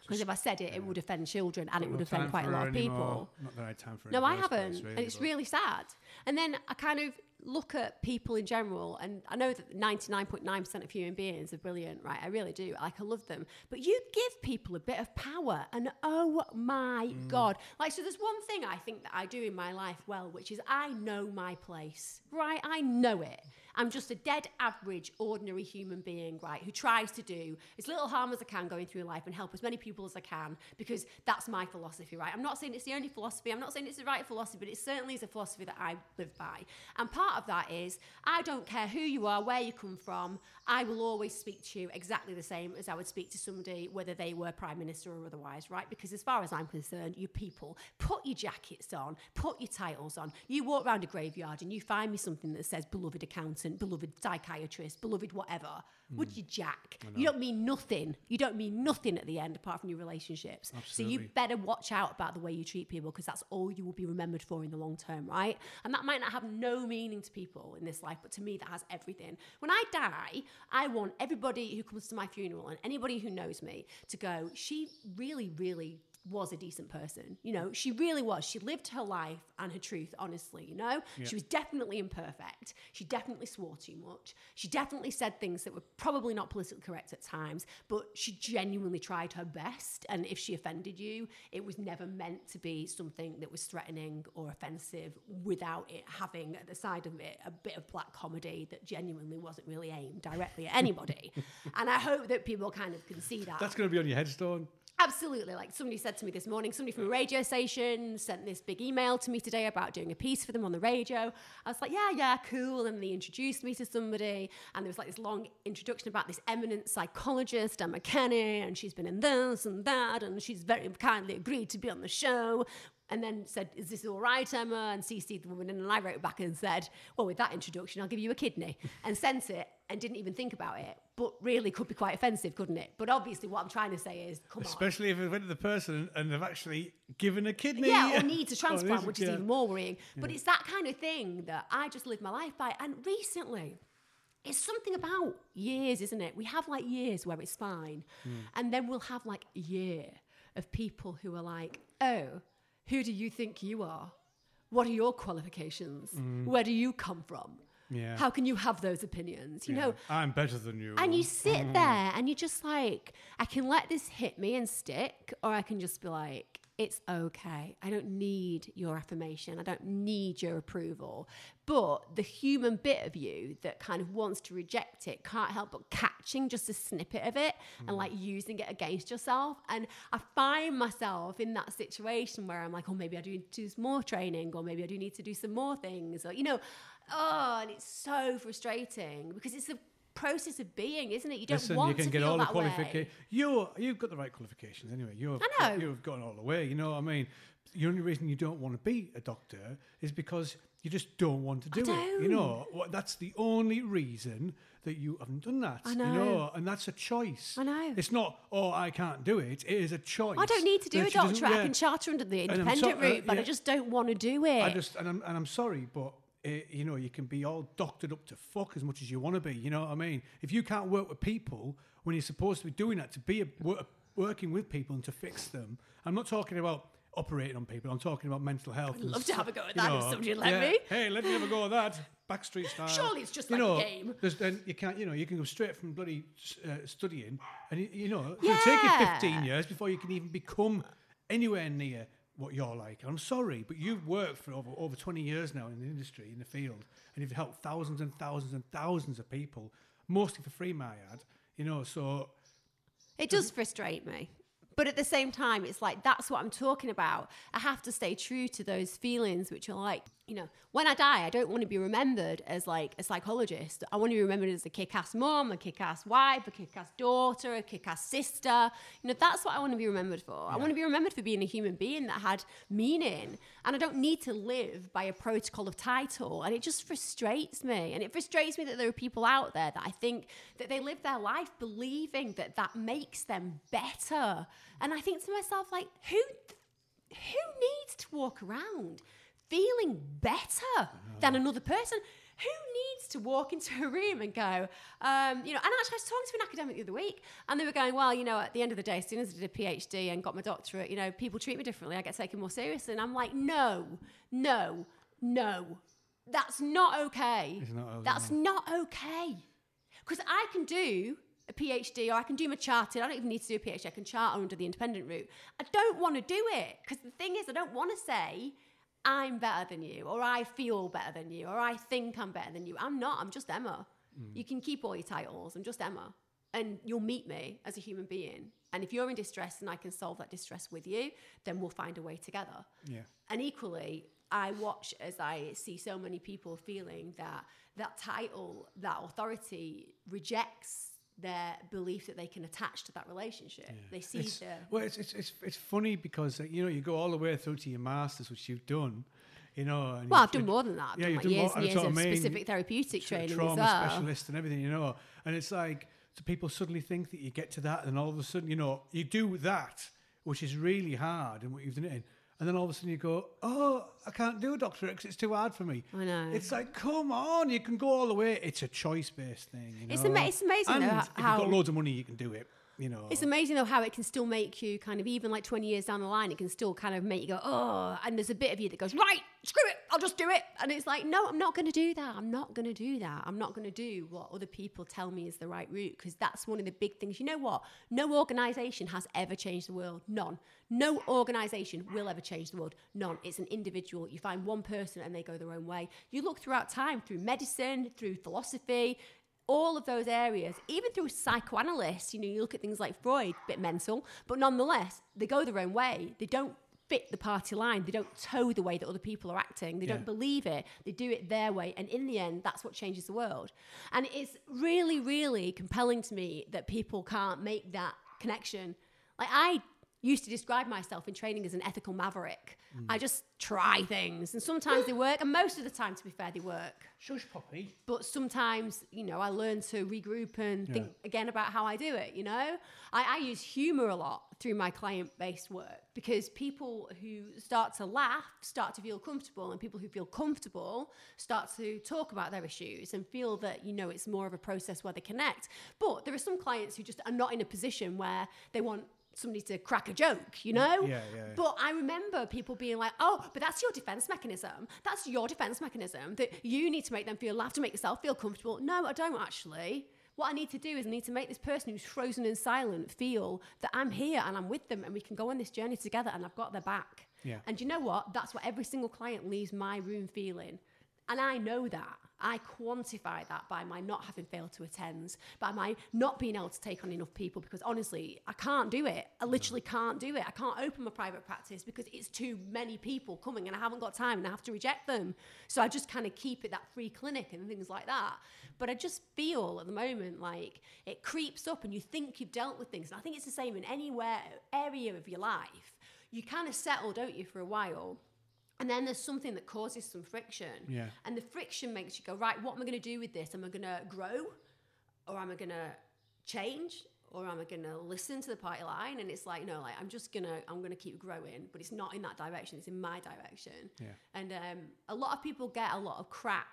because just- if I said it, it would offend children and it would offend quite a lot of anymore. people. Not that I had time for. No, I haven't, really, and it's really sad. And then I kind of look at people in general, and I know that 99.9% of human beings are brilliant, right? I really do. Like, I love them. But you give people a bit of power, and oh my Mm. God. Like, so there's one thing I think that I do in my life well, which is I know my place, right? I know it. I'm just a dead average, ordinary human being, right, who tries to do as little harm as I can going through life and help as many people as I can because that's my philosophy, right? I'm not saying it's the only philosophy, I'm not saying it's the right philosophy, but it certainly is a philosophy that I live by. And part of that is I don't care who you are, where you come from, I will always speak to you exactly the same as I would speak to somebody, whether they were Prime Minister or otherwise, right? Because as far as I'm concerned, you people, put your jackets on, put your titles on. You walk around a graveyard and you find me something that says beloved accountant, beloved psychiatrist, beloved whatever. Would you jack? You don't mean nothing. You don't mean nothing at the end apart from your relationships. So you better watch out about the way you treat people because that's all you will be remembered for in the long term, right? And that might not have no meaning to people in this life, but to me, that has everything. When I die, I want everybody who comes to my funeral and anybody who knows me to go, she really, really was a decent person. You know, she really was. She lived her life and her truth honestly, you know? She was definitely imperfect. She definitely swore too much. She definitely said things that were probably not politically correct at times, but she genuinely tried her best. And if she offended you, it was never meant to be something that was threatening or offensive without it having at the side of it a bit of black comedy that genuinely wasn't really aimed directly at anybody. and I hope that people kind of can see that. That's going to be on your headstone. Absolutely. Like somebody said to me this morning, somebody from a radio station sent this big email to me today about doing a piece for them on the radio. I was like, yeah, yeah, cool. And they introduced me to somebody, and there was like this long introduction about this eminent psychologist, Emma Kenny, and she's been in this and that, and she's very kindly agreed to be on the show. And then said, Is this all right, Emma? And CC'd the woman. And I wrote back and said, Well, with that introduction, I'll give you a kidney. And sent it and didn't even think about it. But really could be quite offensive, couldn't it? But obviously, what I'm trying to say is, come on. Especially if it went to the person and they've actually given a kidney. Yeah, or needs a Or transplant, which is yeah. even more worrying. But it's that kind of thing that I just live my life by. And recently, it's something about years, isn't it? We have like years where it's fine. Hmm. And then we'll have like a year of people who are like, oh, who do you think you are? What are your qualifications? Hmm. Where do you come from? Yeah. How can you have those opinions? You Yeah. know, I'm better than you. and you sit mm-hmm. there and you're just like, I can let this hit me and stick, or I can just be like, it's okay. I don't need your affirmation. I don't need your approval. But the human bit of you that kind of wants to reject it can't help but catching just a snippet of it and like mm. using it against yourself. And I find myself in that situation where I'm like, oh, maybe I do need to do some more training, or maybe I do need to do some more things, or, you know, oh, and it's so frustrating because it's the process of being, isn't it? You don't Listen, want you can to get all the qualifications. You're you've got the right qualifications anyway. You're I know. you've gone all the way. You know what I mean? The only reason you don't want to be a doctor is because you just don't want to do it. You know, that's the only reason that you haven't done that. I know. You know. and that's a choice. I know. It's not. Oh, I can't do it. It is a choice. I don't need to do that a doesn't- I can charter under the independent so- uh, route, but I just don't want to do it. I just and I'm and I'm sorry, but uh, you know you can be all doctored up to fuck as much as you want to be. You know what I mean? If you can't work with people when you're supposed to be doing that to be a, wor- working with people and to fix them, I'm not talking about operating on people. I'm talking about mental health. I'd love to have a go at that if somebody let yeah, me. Hey, let me have a go at that. Backstreet style. Surely it's just you like a know, game. There's, then you can't, you know, you can go straight from bloody uh, studying, and you, you know, it'll take you 15 years before you can even become anywhere near what you're like. I'm sorry, but you've worked for over, over 20 years now in the industry, in the field, and you've helped thousands and thousands and thousands of people, mostly for free, my ad. You know, so It does frustrate me. But at the same time, it's like that's what I'm talking about. I have to stay true to those feelings, which are like, you know, when I die, I don't want to be remembered as like a psychologist. I want to be remembered as a kick ass mom, a kick ass wife, a kick ass daughter, a kick ass sister. You know, that's what I want to be remembered for. I want to be remembered for being a human being that had meaning. And I don't need to live by a protocol of title. And it just frustrates me. And it frustrates me that there are people out there that I think that they live their life believing that that makes them better. And I think to myself, like, who who needs to walk around feeling better than another person? Who needs to walk into a room and go, um, you know? And actually, I was talking to an academic the other week, and they were going, well, you know, at the end of the day, as soon as I did a PhD and got my doctorate, you know, people treat me differently. I get taken more seriously, and I'm like, no, no, no, that's not okay. Not okay, That's not okay. Because I can do a PhD or I can do my chartered. I don't even need to do a PhD. I can charter under the independent route. I don't want to do it because the thing is, I don't want to say I'm better than you or I feel better than you or I think I'm better than you. I'm not. I'm just Emma. Mm. You can keep all your titles. I'm just Emma. And you'll meet me as a human being. And if you're in distress and I can solve that distress with you, then we'll find a way together. yeah. And equally, I watch as I see so many people feeling that that title, that authority rejects their belief that they can attach to that relationship. They see It's, the well, it's, it's, it's, it's funny because, uh, you know, you go all the way through to your masters, which you've done, you know. Well, I've done more than that. I've Yeah, done like done years more- and years of mean. specific therapeutic tra- training trauma as well. specialist and everything, you know. And it's like, so people suddenly think that you get to that, and all of a sudden, you know, you do that, which is really hard, and what you've done it in, and then all of a sudden you go, oh, I can't do a doctorate because it's too hard for me. I know. It's like, come on, you can go all the way. It's a choice-based thing. You It's know? ama- it's amazing, And though, if how- you've got loads of money, you can do it. You know. It's amazing though how it can still make you kind of even like 20 years down the line, it can still kind of make you go, oh, and there's a bit of you that goes, right, screw it, I'll just do it. And it's like, no, I'm not going to do that. I'm not going to do that. I'm not going to do what other people tell me is the right route because that's one of the big things. You know what? No organization has ever changed the world. None. No organization will ever change the world. None. It's an individual. You find one person and they go their own way. You look throughout time through medicine, through philosophy, all of those areas, even through psychoanalysts, you know, you look at things like Freud, bit mental, but nonetheless, they go their own way. They don't fit the party line. They don't toe the way that other people are acting. They Yeah. don't believe it. They do it their way. And in the end, that's what changes the world. And it's really, really compelling to me that people can't make that connection. Like, I used to describe myself in training as an ethical maverick. I just try things, and sometimes they work, and most of the time, to be fair, they work Shush, Poppy. but sometimes you know i learn to regroup and think Yeah. again about how i do it you know I, I use humor a lot through my client-based work because people who start to laugh start to feel comfortable and people who feel comfortable start to talk about their issues and feel that you know it's more of a process where they connect but there are some clients who just are not in a position where they want somebody to crack a joke you know Yeah, yeah. but I remember people being like, oh, but that's your defense mechanism. That's your defense mechanism that you need to make them feel laugh to make yourself feel comfortable. No, I don't actually. what I need to do is I need to make this person who's frozen and silent feel that I'm here and I'm with them and we can go on this journey together and I've got their back. Yeah. And you know what? That's what every single client leaves my room feeling. And I know that. I quantify that by my not having failed to attend, by my not being able to take on enough people because honestly, I can't do it. I literally can't do it. I can't open my private practice because it's too many people coming and I haven't got time and I have to reject them. So I just kind of keep it that free clinic and things like that. But I just feel at the moment like it creeps up and you think you've dealt with things. And I think it's the same in anywhere area of your life. You kind of settle, don't you, for a while. And then there's something that causes some friction. Yeah. And the friction makes you go, right, what am I going to do with this? Am I going to grow? Or am I going to change? Or am I going to listen to the party line? And it's like, no, like, I'm just going to, I'm going to keep growing, but it's not in that direction. It's in my direction. Yeah. And um, a lot of people get a lot of crap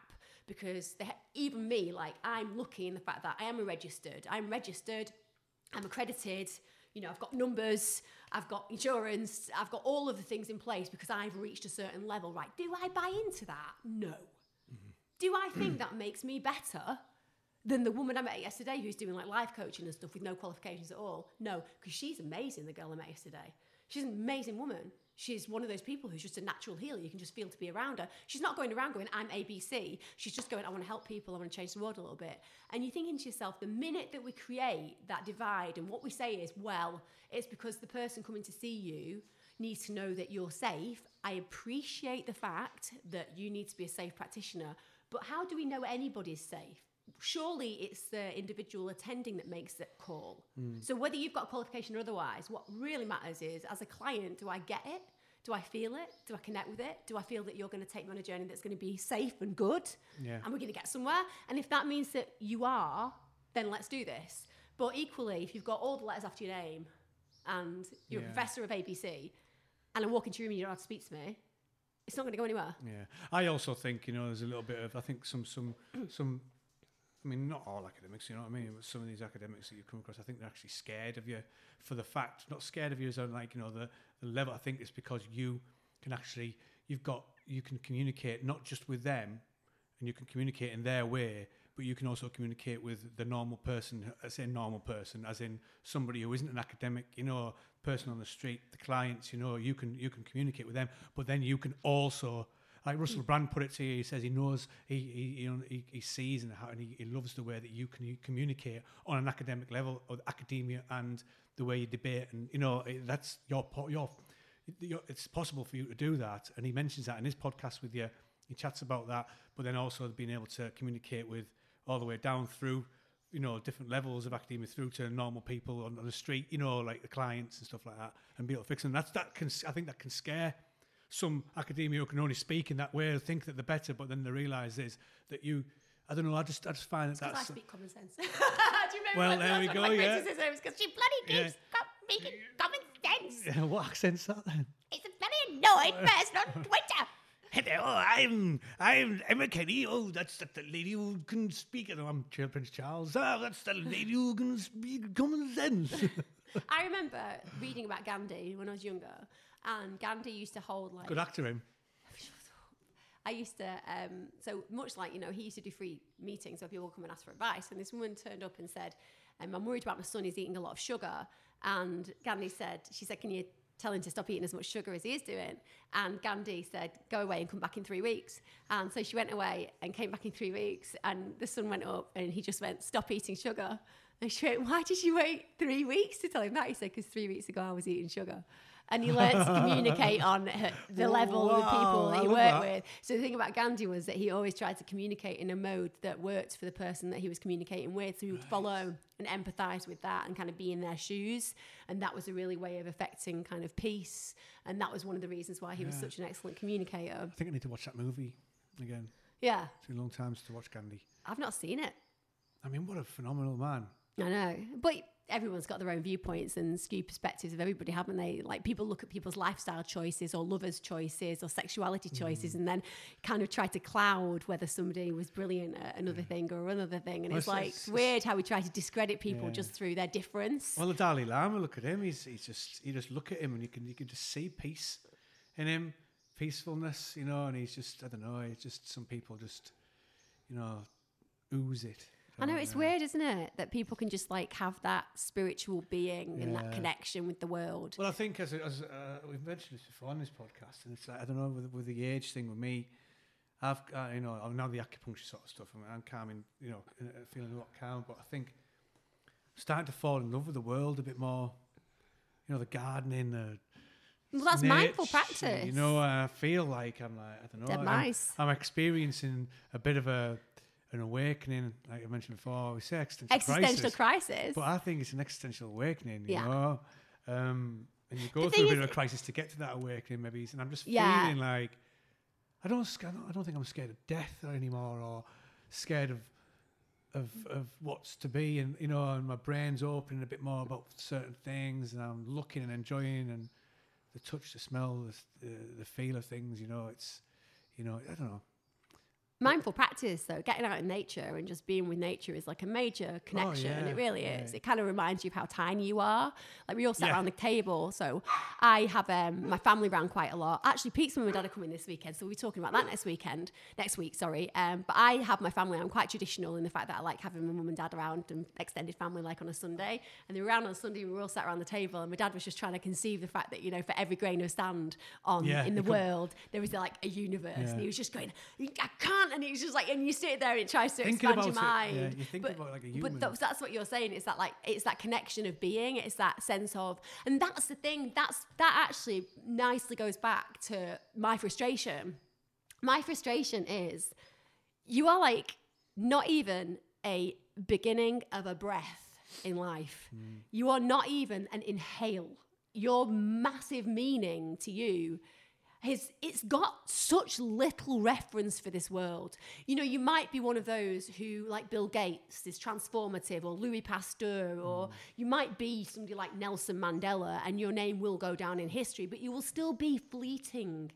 because they, even me, like, I'm lucky in the fact that I am a registered. I'm registered. I'm accredited. You know, I've got numbers, I've got insurance, I've got all of the things in place because I've reached a certain level. Right? Do I buy into that? No. Mm-hmm. Do I think that makes me better than the woman I met yesterday who's doing like life coaching and stuff with no qualifications at all? No, because she's amazing. The girl I met yesterday, she's an amazing woman. She's one of those people who's just a natural healer. You can just feel to be around her. She's not going around going, I'm ABC. She's just going, I want to help people. I want to change the world a little bit. And you're thinking to yourself, the minute that we create that divide, and what we say is, well, it's because the person coming to see you needs to know that you're safe. I appreciate the fact that you need to be a safe practitioner, but how do we know anybody's safe? Surely it's the individual attending that makes that call. Hmm. So whether you've got a qualification or otherwise, what really matters is as a client, do I get it? Do I feel it? Do I connect with it? Do I feel that you're going to take me on a journey that's going to be safe and good? Yeah. And we're going to get somewhere? And if that means that you are, then let's do this. But equally, if you've got all the letters after your name and you're Yeah. a professor of ABC and I walk into your room and you don't have to speak to me, it's not going to go anywhere. Yeah, I also think you know there's a little bit of I think some some some. I mean, not all academics, you know what I mean. But some of these academics that you come across, I think they're actually scared of you for the fact, not scared of you as in like you know the the level. I think it's because you can actually you've got you can communicate not just with them, and you can communicate in their way, but you can also communicate with the normal person. Uh, I say normal person, as in somebody who isn't an academic, you know, person on the street, the clients. You know, you can you can communicate with them, but then you can also. Like Russell Brand put it to you, he says he knows, he he, you know, he, he sees and how and he, he loves the way that you can communicate on an academic level, or academia, and the way you debate, and you know that's your po- your it's possible for you to do that. And he mentions that in his podcast with you. He chats about that, but then also being able to communicate with all the way down through, you know, different levels of academia through to normal people on, on the street, you know, like the clients and stuff like that, and be able to fix them. That's that can I think that can scare some academia can only speak in that way, think that they're better, but then they realise is that you. I don't know. I just I just find that Because I that's speak common sense. Do you remember Well, there we go, yeah. Because she bloody Yeah. keeps co- speaking common sense. what accent's that then? It's a very annoying person on Twitter. Hello, I'm I'm Emma Kenny. Oh, that's that the lady who can speak. And I'm Prince Charles. Ah, that's the lady who can speak common sense. I remember reading about Gandhi when I was younger, and Gandhi used to hold like Good actor, him. I used to, um, so much like, you know, he used to do free meetings where people would come and ask for advice. And this woman turned up and said, um, I'm worried about my son, he's eating a lot of sugar. And Gandhi said, she said, can you tell him to stop eating as much sugar as he is doing? And Gandhi said, go away and come back in three weeks. And so she went away and came back in three weeks. And the son went up and he just went, stop eating sugar. And she went, why did you wait three weeks to tell him that? He said, because three weeks ago I was eating sugar. And he learned to communicate on the oh, level of the people that he worked that. with. So the thing about Gandhi was that he always tried to communicate in a mode that worked for the person that he was communicating with. So he would follow and empathise with that and kind of be in their shoes. And that was a really way of affecting kind of peace. And that was one of the reasons why he was such an excellent communicator. I think I need to watch that movie again. Yeah, It's been a long time to watch Gandhi. I've not seen it. I mean, what a phenomenal man. I know, but everyone's got their own viewpoints and skewed perspectives of everybody, haven't they? Like people look at people's lifestyle choices or lovers' choices or sexuality mm. choices, and then kind of try to cloud whether somebody was brilliant at another mm. thing or another thing. And Well, it's it's- like it's weird how we try to discredit people Yeah. just through their difference. Well, the Dalai Lama, look at him. He's he's just you just look at him and you can you can just see peace in him, peacefulness, you know. And he's just I don't know. It's just some people just you know ooze it. I know it's weird, isn't it, that people can just like have that spiritual being and that Yeah. connection with the world. Well, I think as, as uh, we've mentioned this before on this podcast, and it's like, I don't know with, with the age thing with me, I've uh, you know I'm now the acupuncture sort of stuff. I mean, I'm calming, you know, uh, feeling a lot calm, but I think I'm starting to fall in love with the world a bit more. You know, the gardening, the Well, that's mindful nature, practice. You know, I feel like I'm like I don't know. Dead I'm, nice. I'm experiencing a bit of a an awakening, like I mentioned before. We say existential, Existential crisis. crisis. But I think it's an existential awakening, you Yeah. know. Um, and you go The through a bit of a crisis to get to that awakening, maybe. And I'm just Yeah. feeling like I don't, sc- I don't, I don't think I'm scared of death anymore, or scared of of of what's to be, and you know, and my brain's opening a bit more about certain things, and I'm looking and enjoying, and the touch, the smell, the the, the feel of things. You know, it's, you know, I don't know. Mindful practice though. Getting out in nature and just being with nature is like a major connection Oh, yeah, it really is. yeah. it kind of reminds you of how tiny you are. Like we all sat Yeah. around the table so i have um, my family round quite a lot. Actually pete's mum and dad are coming this weekend so we'll be talking about that next weekend next week sorry. Um, but i have my family i'm quite traditional in the fact that i like having my mum and dad around and extended family like on a sunday. And they were around on sunday we were all sat around the table and my dad was just trying to conceive the fact that you know for every grain of sand on in the world there is like a universe. And he was just going i can't and he was just like and you sit there and it tries to Thinking expand your it, yeah, mind. you think but, about like a but that's, that's what you're saying. It's that like it's that connection of being. It's that sense of and that's the thing. That's that actually nicely goes back to my frustration. My frustration is you are like not even a beginning of a breath in life. Mm. You are not even an inhale. Your massive meaning to you has it's got such little reference for this world. You know, you might be one of those who, like Bill Gates, is transformative, or Louis Pasteur, or mm. you might be somebody like Nelson Mandela, and your name will go down in history, but you will still be fleeting.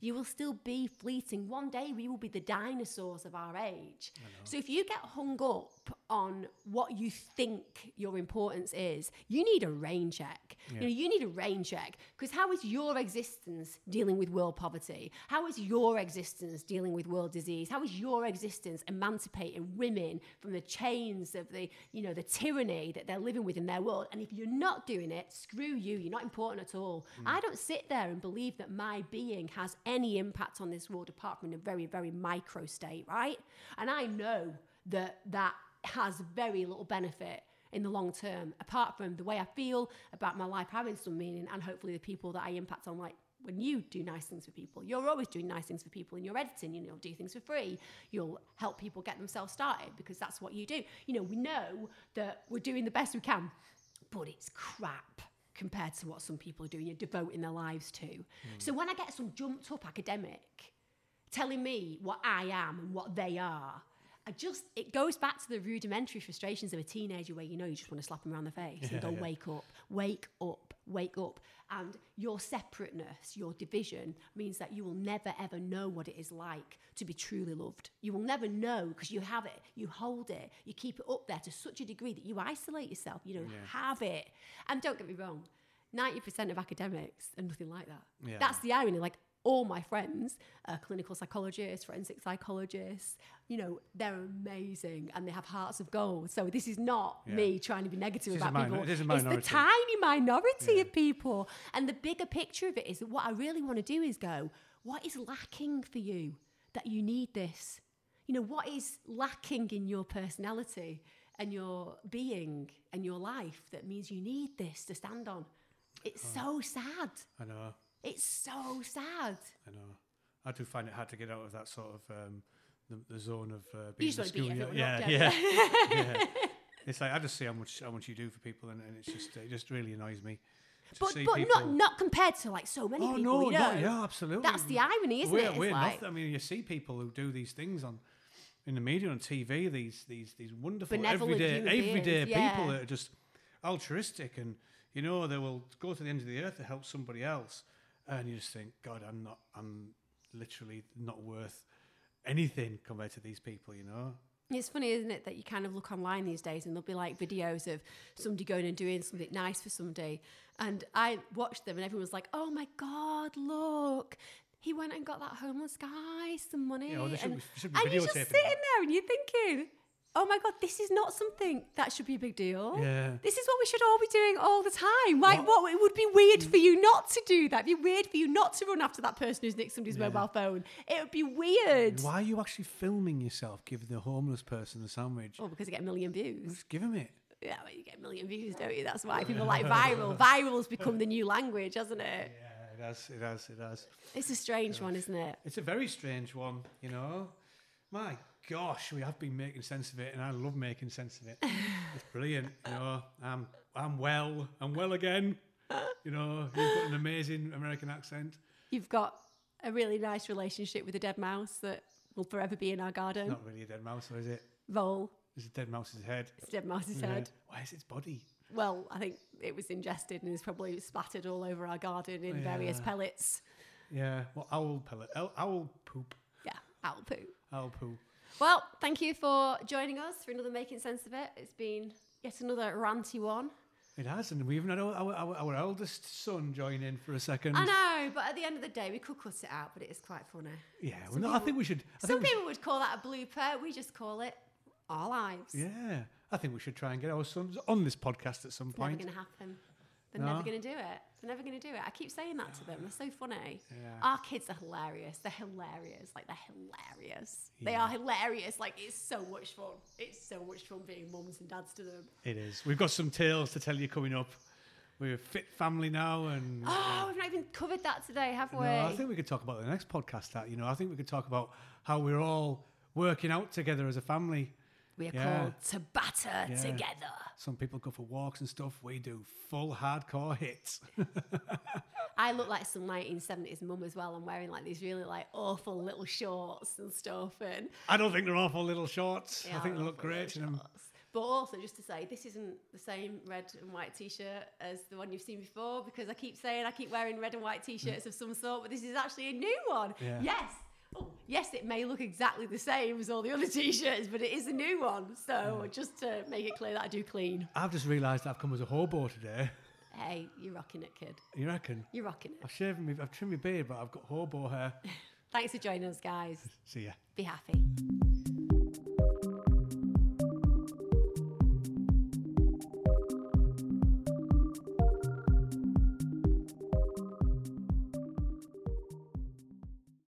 You will still be fleeting. One day we will be the dinosaurs of our age. So if you get hung up on what you think your importance is, you need a rain check. You know, you need a rain check because how is your existence dealing with world poverty? How is your existence dealing with world disease? How is your existence emancipating women from the chains of the, you know, the tyranny that they're living with in their world? And if you're not doing it, screw you. You're not important at all. Mm. I don't sit there and believe that my being has any impact on this world apart from a very, very micro state, right? And I know that that has very little benefit in the long term, apart from the way I feel about my life having some meaning and hopefully the people that I impact on, like when you do nice things for people, you're always doing nice things for people in your editing. You know, you'll do things for free. You'll help people get themselves started because that's what you do. You know, we know that we're doing the best we can, but it's crap compared to what some people are doing. You're devoting their lives to. Hmm. So when I get some jumped up academic telling me what I am and what they are. I just it goes back to the rudimentary frustrations of a teenager where you know you just want to slap them around the face and go Yeah, yeah. wake up, wake up, wake up. And your separateness, your division means that you will never ever know what it is like to be truly loved. You will never know because you have it, you hold it, you keep it up there to such a degree that you isolate yourself. You don't have it. And don't get me wrong, 90% of academics are nothing like that. Yeah. That's the irony. Like all my friends are clinical psychologists, forensic psychologists. You know, they're amazing and they have hearts of gold. So this is not Yeah. me trying to be negative This about minor- people. it is a It's the tiny minority Yeah. of people. And the bigger picture of it is that what I really want to do is go, what is lacking for you that you need this? You know, what is lacking in your personality and your being and your life that means you need this to stand on? It's oh. so sad. I know. It's so sad. I know. I do find it hard to get out of that sort of um, the, the zone of uh, You being just to beat school. yeah, up, yeah, yeah, yeah. It's like I just see how much how much you do for people, and, and it's just it just really annoys me. But but people- not not compared to like so many Oh people. no, we know. no, yeah, absolutely. That's the irony, isn't we're, it? It's We're like- nothing. I mean, you see people who do these things on in the media on TV. These these these wonderful Benevolent everyday everyday beings, yeah. people that are just altruistic and you know they will go to the end of the earth to help somebody else, and you just think, God, I'm not. I'm literally not worth anything compared to these people. You know. It's funny, isn't it, that you kind of look online these days and there'll be like videos of somebody going and doing something nice for somebody. And I watched them and everyone's like, oh my God, look. He went and got that homeless guy some money. They should and be- should be and you're just sitting that. there and you're thinking, oh my God, this is not something that should be a big deal. Yeah. This is what we should all be doing all the time. Like, what, it would be weird mm. for you not to do that. It'd be weird for you not to run after that person who's nicked somebody's Yeah. mobile phone. It would be weird. Why are you actually filming yourself giving the homeless person the sandwich? Oh, because you get a million views. Just give him it. Yeah, well, you get a million views, don't you? That's why people like viral. Viral's become the new language, hasn't it? Yeah, it has, it has, it has. It's a strange one, isn't it? It's a very strange one, you know. My gosh, we have been making sense of it, and I love making sense of it. it's brilliant, you know. I'm, I'm well, I'm well again. You know, you've got an amazing American accent. You've got a really nice relationship with a dead mouse that will forever be in our garden. Not really a dead mouse, though, is it? Vole, It's a dead mouse's head. it's a dead mouse's Yeah. head. Where's its body? Well, I think it was ingested and is probably splattered all over our garden in oh, various pellets. Yeah, well, owl pellet, owl, owl poop, Yeah, owl poo. owl poo. Well, thank you for joining us for another Making Sense of It. It's been yet another ranty one. It has, and we even had our, our, our, eldest son join in for a second. I know, but at the end of the day, we could cut it out, but it is quite funny. Yeah, well, Some no, I think we should. I Some think we should- people would call that a blooper. We just call it our lives. Yeah, I think we should try and get our sons on this podcast at some It's never point. going to happen. They're No. never going to do it. They're never going to do it. I keep saying that to them. They're so funny. Yeah. Our kids are hilarious. They're hilarious. Like, they're hilarious. They are hilarious. Like, it's so much fun. It's so much fun being mums and dads to them. It is. We've got some tales to tell you coming up. We're a fit family now, and Oh, we've not even covered that today, have we? no, I think we could talk about the next podcast. That you know, I think we could talk about how we're all working out together as a family. We are yeah. called to batter Yeah. together. Some people go for walks and stuff. We do full hardcore hits. I look like some 1970s mum as well. I'm wearing like these really like awful little shorts and stuff. And I don't think they're awful little shorts. I think they look great in them. But also, just to say, this isn't the same red and white t-shirt as the one you've seen before because I keep saying I keep wearing red and white t-shirts of some sort, but this is actually a new one. Yeah. Yes. Oh, yes, it may look exactly the same as all the other t-shirts, but it is a new one. So just to make it clear that I do clean. I've just realised I've come as a hobo today. Hey, you're rocking it, kid. You reckon? You're rocking it. I've shaved me. I've trimmed my beard, but I've got hobo hair. Thanks for joining us, guys. See ya. Be happy.